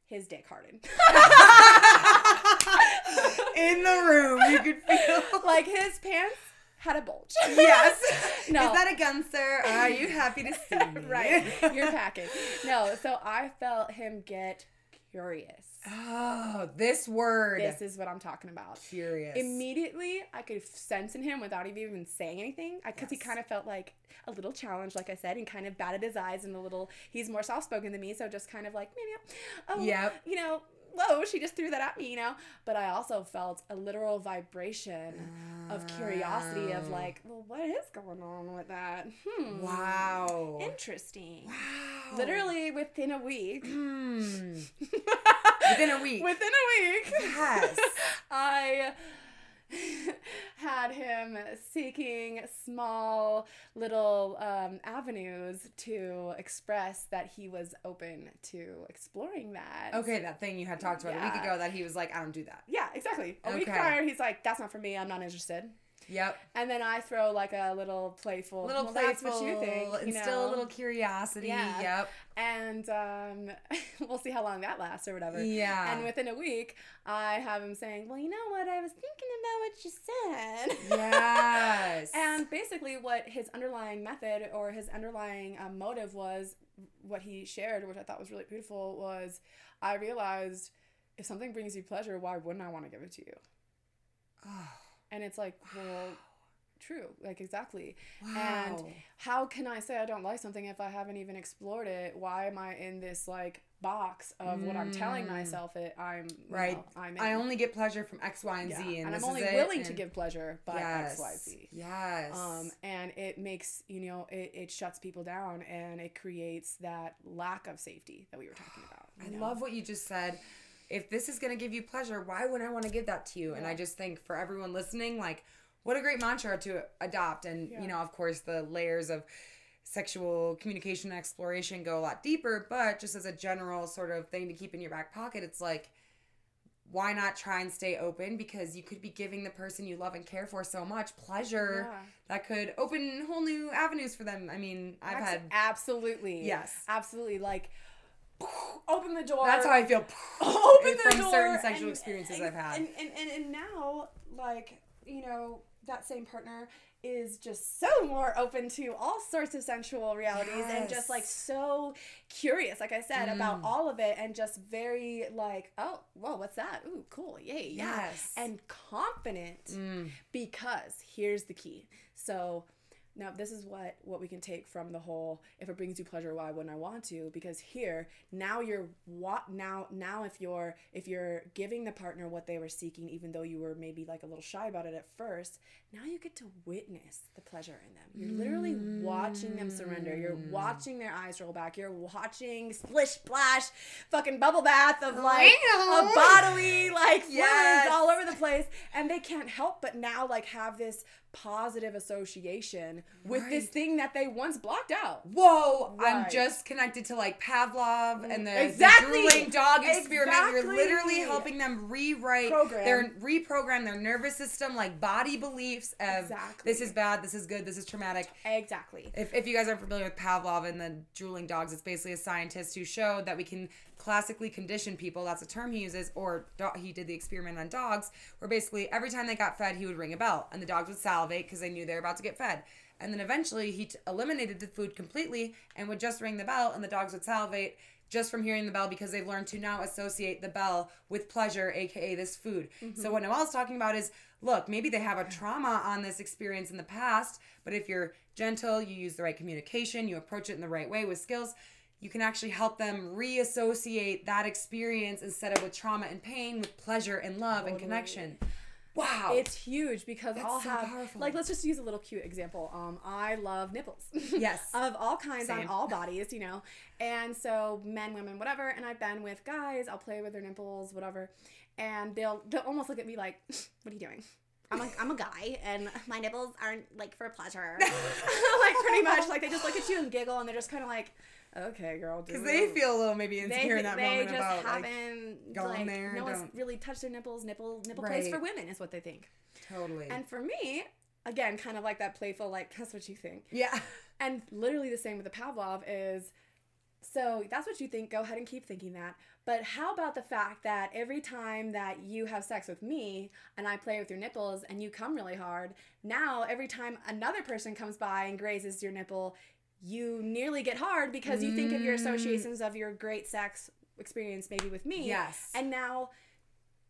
his dick harden <laughs> in the room. You could feel. like his pants had a bulge. yes. <laughs> No. Is that a gun, sir? Are you happy to see <laughs> me? right. <laughs> You're packing. No, so I felt him get curious. Oh, this word. This is what I'm talking about. curious. Immediately, I could sense in him without even even saying anything, because he kind of felt like a little challenged, like I said, and kind of batted his eyes and a little. He's more soft spoken than me, so just kind of like maybe, oh, Yep. you know, whoa, she just threw that at me, you know? But I also felt a literal vibration of curiosity of like, well, what is going on with that? Hmm. Wow. Interesting. Wow. Literally within a week. Hmm. <laughs> Within a week. Within a week. Yes. <laughs> I <laughs> had him seeking small little um, avenues to express that he was open to exploring that. Okay, that thing you had talked about a week ago that he was like, I don't do that. Yeah, exactly. A week prior, he's like, "That's not for me. I'm not interested." Yep. And then I throw like a little playful, little well, playful, That's what you think, you instill know? a little curiosity. Yeah. Yep. and um, <laughs> we'll see how long that lasts or whatever. Yeah. And within a week, I have him saying, "Well, you know what? I was thinking about what you said." Yes. <laughs> and basically, what his underlying method or his underlying um, motive was, what he shared, which I thought was really beautiful, was I realized if something brings you pleasure, why wouldn't I want to give it to you? Oh, And it's like, well, true, like exactly. wow. and How can I say I don't like something if I haven't even explored it? Why am I in this like box of what I'm telling Mm. myself it I'm Right. know, I'm in. I only get pleasure from X, Y, and Yeah. Z, and, and I'm only willing to give pleasure by yes. X, Y, Z. Yes. Um, and it makes you know it, it shuts people down and it creates that lack of safety that we were talking <gasps> about. I know? love what you just said. If this is going to give you pleasure, why would I want to give that to you? And I just think for everyone listening, like, what a great mantra to adopt. And, Yeah. you know, of course, the layers of sexual communication and exploration go a lot deeper. But just as a general sort of thing to keep in your back pocket, it's like, why not try and stay open? Because you could be giving the person you love and care for so much pleasure Yeah. that could open whole new avenues for them. I mean, I've had. absolutely Yes. absolutely like open the door. That's how I feel. <laughs> open the from door certain sexual and- experiences and, I've had. And, and, and, and now, like, you know, that same partner is just so more open to all sorts of sensual realities and just like so curious, like I said, about Mm. all of it and just very like, oh, whoa, what's that? Ooh, cool. Yay. Yeah. Yes. And confident Mm. because here's the key. So now this is what what we can take from the whole if it brings you pleasure why wouldn't i want to? Because here now you're what now now if you're if you're giving the partner what they were seeking even though you were maybe like a little shy about it at first now you get to witness the pleasure in them. You're literally watching them surrender. You're Mm. watching their eyes roll back. You're watching splish splash fucking bubble bath of like a bodily like Yes. all over the place. And they can't help but now like have this positive association with this thing that they once blocked out Whoa, I'm just connected to like Pavlov and the, Exactly. the drooling dog experiment. You're literally helping them rewrite Program. their reprogram their nervous system, like body beliefs of Exactly. this is bad, this is good, this is traumatic. exactly If, if you guys aren't familiar with Pavlov and the drooling dogs, it's basically a scientist who showed that we can classically condition people. That's a term he uses, or do- he did the experiment on dogs, where basically every time they got fed, he would ring a bell, and the dogs would salivate because they knew they were about to get fed. And then eventually he t- eliminated the food completely and would just ring the bell, and the dogs would salivate just from hearing the bell because they've learned to now associate the bell with pleasure, aka this food. Mm-hmm. So what Noelle's talking about is look, maybe they have a trauma on this experience in the past, but if you're gentle, you use the right communication, you approach it in the right way with skills, you can actually help them reassociate that experience instead of with trauma and pain with pleasure and love and connection. Wow. it's huge because That's i'll so have powerful. like let's just use a little cute example um i love nipples Yes. <laughs> of all kinds Same. on all bodies you know and so men women whatever and i've been with guys i'll play with their nipples whatever and they'll they'll almost look at me like <laughs> what are you doing I'm a, I'm a guy and my nipples aren't like for pleasure. <laughs> like pretty much like they just look at you and giggle and they're just kind of like, okay, girl. Because they feel a little maybe they, insecure in that they moment just about like haven't going like there, no one's don't- really touched their nipples. Nipple nipple place for women is what they think. totally. And for me, again, kind of like that playful like that's what you think. yeah. And literally the same with the Pavlov is so that's what you think, go ahead and keep thinking that. But how about the fact that every time that you have sex with me and I play with your nipples and you come really hard, now every time another person comes by and grazes your nipple, you nearly get hard because you think of your associations of your great sex experience maybe with me. Yes. And now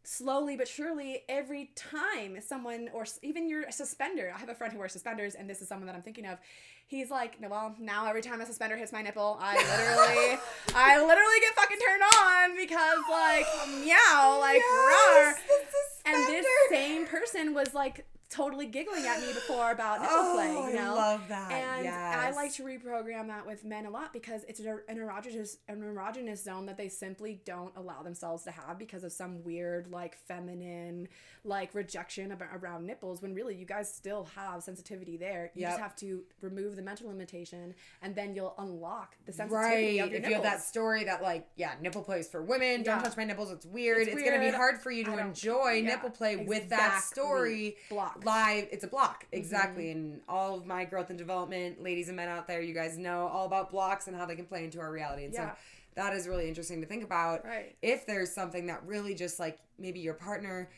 slowly but surely every time someone or even your suspender i have a friend who wears suspenders and this is someone that i'm thinking of he's like no well now every time a suspender hits my nipple i <laughs> literally i literally get fucking turned on because like meow like Yes, rawr. and this same person was like totally giggling at me before about nipple Oh, play you know I love that. and I like to reprogram that with men a lot because it's an er, erogenous, an erogenous zone that they simply don't allow themselves to have because of some weird, like, feminine, like, rejection around nipples when really you guys still have sensitivity there. You Yep. just have to remove the mental limitation and then you'll unlock the sensitivity Right. If you have that story that like, yeah, nipple play is for women, don't touch my nipples, it's weird. It's, It's gonna be hard for you to enjoy yeah, nipple play with that story Blocked. Live. It's a block. Exactly. And all of my growth and development, ladies and men out there, you guys know all about blocks and how they can play into our reality. And Yeah. so that is really interesting to think about. Right. If there's something that really just like maybe your partner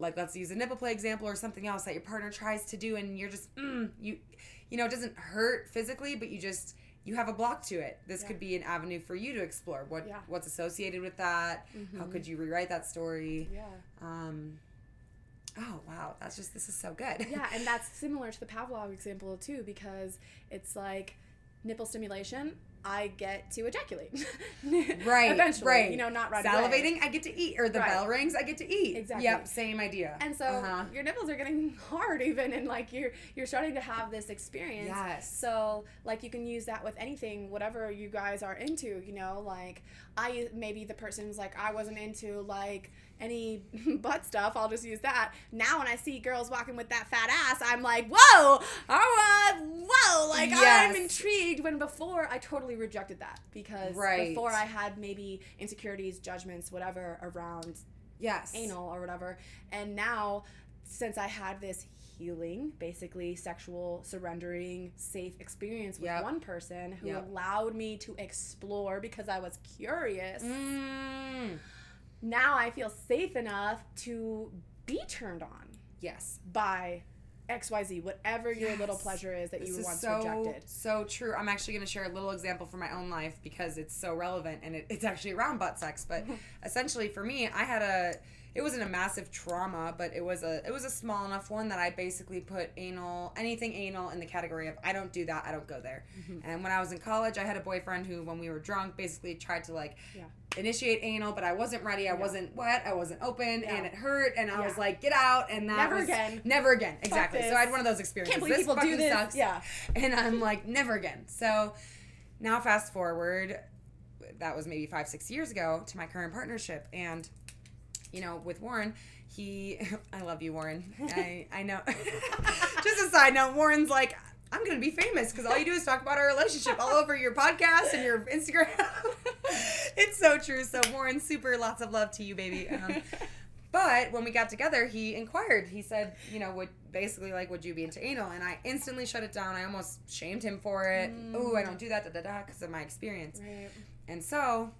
like let's use a nipple play example or something else that your partner tries to do and you're just mm, you you know it doesn't hurt physically but you just you have a block to it this Yeah. could be an avenue for you to explore what Yeah. what's associated with that how Mhm. could you rewrite that story Yeah. um oh wow that's just this is so good yeah, and that's <laughs> similar to the Pavlov example too, because it's like nipple stimulation. I get to ejaculate. <laughs> right Eventually, right you know, not right away. salivating i get to eat or the Right. bell rings i get to eat Exactly. yep same idea And so Uh-huh. your nipples are getting <laughs> hard even and like you're you're starting to have this experience. Yes. So like you can use that with anything, whatever you guys are into, you know, like I maybe the person's like I wasn't into like any <laughs> butt stuff, I'll just use that. Now when I see girls walking with that fat ass, I'm like, whoa, right, whoa, like Yes. I'm intrigued. When before I totally rejected that because Right. before I had maybe insecurities, judgments, whatever around yes anal or whatever. And now, since I had this healing, basically sexual surrendering, safe experience with Yep. one person who Yep. allowed me to explore because I was curious, mm. Now I feel safe enough to be turned on yes by XYZ, whatever your little pleasure is that This you were once so, rejected. So true. I'm actually going to share a little example from my own life because it's so relevant and it, it's actually around butt sex. But <laughs> essentially, for me, I had a. It wasn't a massive trauma, but it was a it was a small enough one that I basically put anal anything anal in the category of I don't do that, I don't go there. Mm-hmm. And when I was in college, I had a boyfriend who, when we were drunk, basically tried to like Yeah. initiate anal, but I wasn't ready. I Yeah. wasn't wet. I wasn't open, Yeah. and it hurt. And I was like, "Get out!" And that Never was- again. Never again. Exactly. So. I had one of those experiences. Can't believe this people do this. Sucks. Yeah. And I'm like, never again. So now fast forward, that was maybe five, six years ago to my current partnership. And, you know, with Warren, he, <laughs> I love you, Warren. <laughs> I, I know. <laughs> Just a side note, Warren's like, I'm going to be famous because all you do is talk about our relationship all over your podcast and your Instagram. it's so true. So, Warren, super lots of love to you, baby. Um, but when we got together, he inquired. He said, you know, would basically like, would you be into anal? And I instantly shut it down. I almost shamed him for it. Ooh, I don't do that, da da da, because of my experience. Right. And so,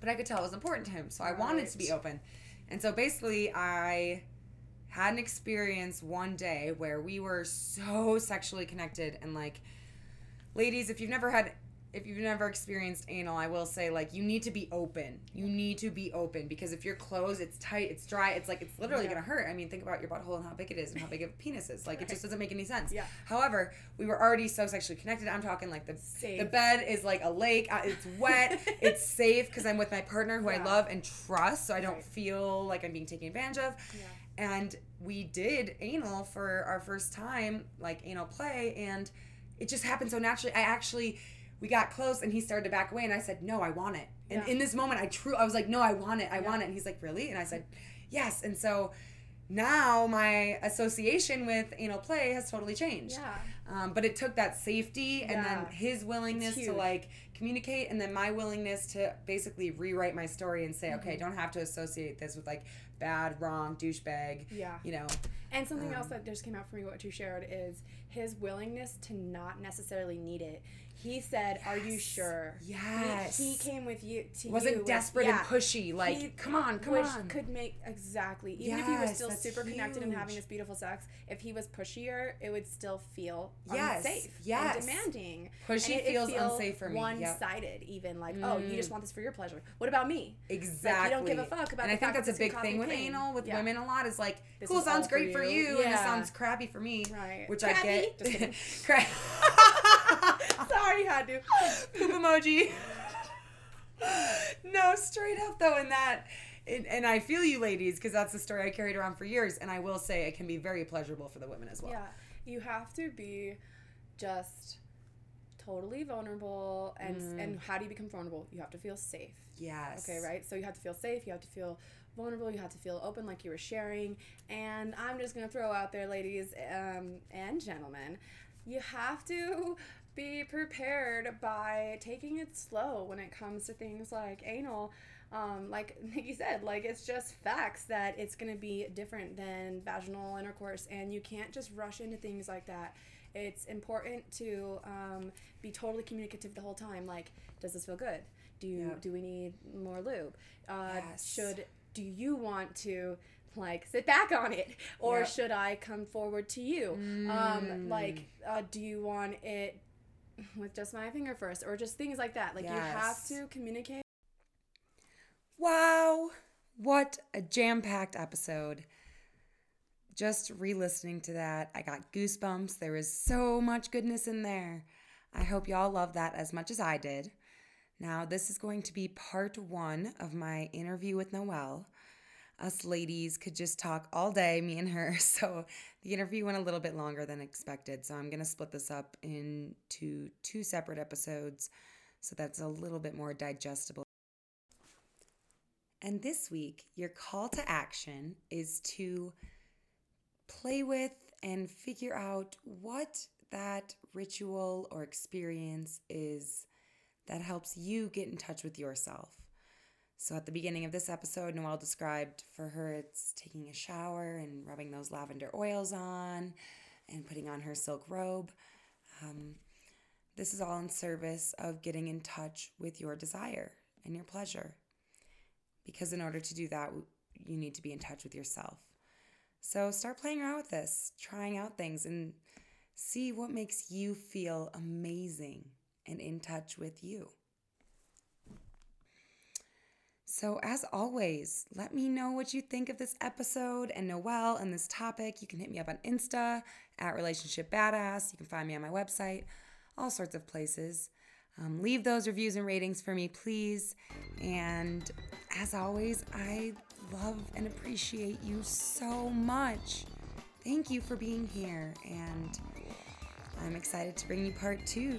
but I could tell it was important to him. So I wanted to be open. And so basically, I had an experience one day where we were so sexually connected and like, ladies, if you've never had. If you've never experienced anal, I will say like you need to be open. You need to be open because if you're closed, it's tight, it's dry, it's like it's literally Yeah. gonna hurt. I mean, think about your butthole and how big it is and how big of a penis is. Like it just doesn't make any sense. Yeah. However, we were already so sexually connected. I'm talking like the Safe. the bed is like a lake. It's wet. <laughs> it's safe because I'm with my partner who I love and trust, so I don't Right. feel like I'm being taken advantage of. Yeah. And we did anal for our first time, like anal play, and it just happened so naturally. I actually, we got close, and he started to back away, and I said, "No, I want it." And Yeah. in this moment, I true, I was like, "No, I want it. I Yeah. want it." And he's like, "Really?" And I said, "Yes." And so now my association with anal play has totally changed. Yeah. Um, but it took that safety and then his willingness to like communicate and then my willingness to basically rewrite my story and say, Mm-hmm. okay, don't have to associate this with like bad, wrong, douchebag. Yeah. You know, And something else Um, that just came out for me, what you shared, is his willingness to not necessarily need it. He said, "Are you sure?" He- Yes. He, came with you to wasn't you with- desperate yeah. and pushy. Like, He come on, come on. Could make exactly even if he was still super connected and having this beautiful sex. If he was pushier, it would still feel Yes, unsafe yes. and demanding. Pushy And it- it feels feel unsafe for me, One Yep. sided. Even like, oh, you just mm. want this for your pleasure. What about me? Exactly. don't give a fuck about And I think that's a big thing with pain. anal with Yeah. women a lot is like, This cool sounds great for you. you, and Yeah. sounds crappy for me. Right. Which Crappy. I get. Just kidding. <laughs> <laughs> <laughs> Sorry, had to. poop emoji. <laughs> no, straight up though, in that, and, and I feel you, ladies, because that's the story I carried around for years, and I will say it can be very pleasurable for the women as well. Yeah, you have to be just totally vulnerable, and Mm. and how do you become vulnerable? You have to feel safe. Yes. Okay, right? So you have to feel safe, you have to feel vulnerable, you have to feel open like you were sharing. And I'm just gonna throw out there, ladies um, and gentlemen, you have to be prepared by taking it slow when it comes to things like anal. Um, like <laughs> Nikki said, like it's just facts that it's gonna be different than vaginal intercourse, and you can't just rush into things like that. It's important to um, be totally communicative the whole time. Like, does this feel good? Do you, do we need more lube? Uh, Yes. Should do you want to like sit back on it, or Yep. should I come forward to you? Um, like, uh, do you want it with just my finger first, or just things like that? Like, you have to communicate. Wow, what a jam packed episode. Just re listening to that, I got goosebumps. There was so much goodness in there. I hope y'all love that as much as I did. Now, this is going to be part one of my interview with Noelle. Us ladies could just talk all day, me and her. <laughs> So the interview went a little bit longer than expected. So I'm going to split this up into two separate episodes so that's a little bit more digestible. And this week, your call to action is to play with and figure out what that ritual or experience is that helps you get in touch with yourself. So, at the beginning of this episode, Noelle described for her it's taking a shower and rubbing those lavender oils on and putting on her silk robe. Um, this is all in service of getting in touch with your desire and your pleasure. Because in order to do that, you need to be in touch with yourself. So start playing around with this, trying out things, and see what makes you feel amazing and in touch with you. So, as always, let me know what you think of this episode and Noelle and this topic. You can hit me up on Insta at Relationship Badass. You can find me on my website, all sorts of places. Um, leave those reviews and ratings for me, please. And as always, I love and appreciate you so much. Thank you for being here. And I'm excited to bring you part two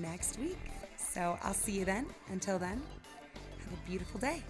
next week. So I'll see you then. Until then, a beautiful day.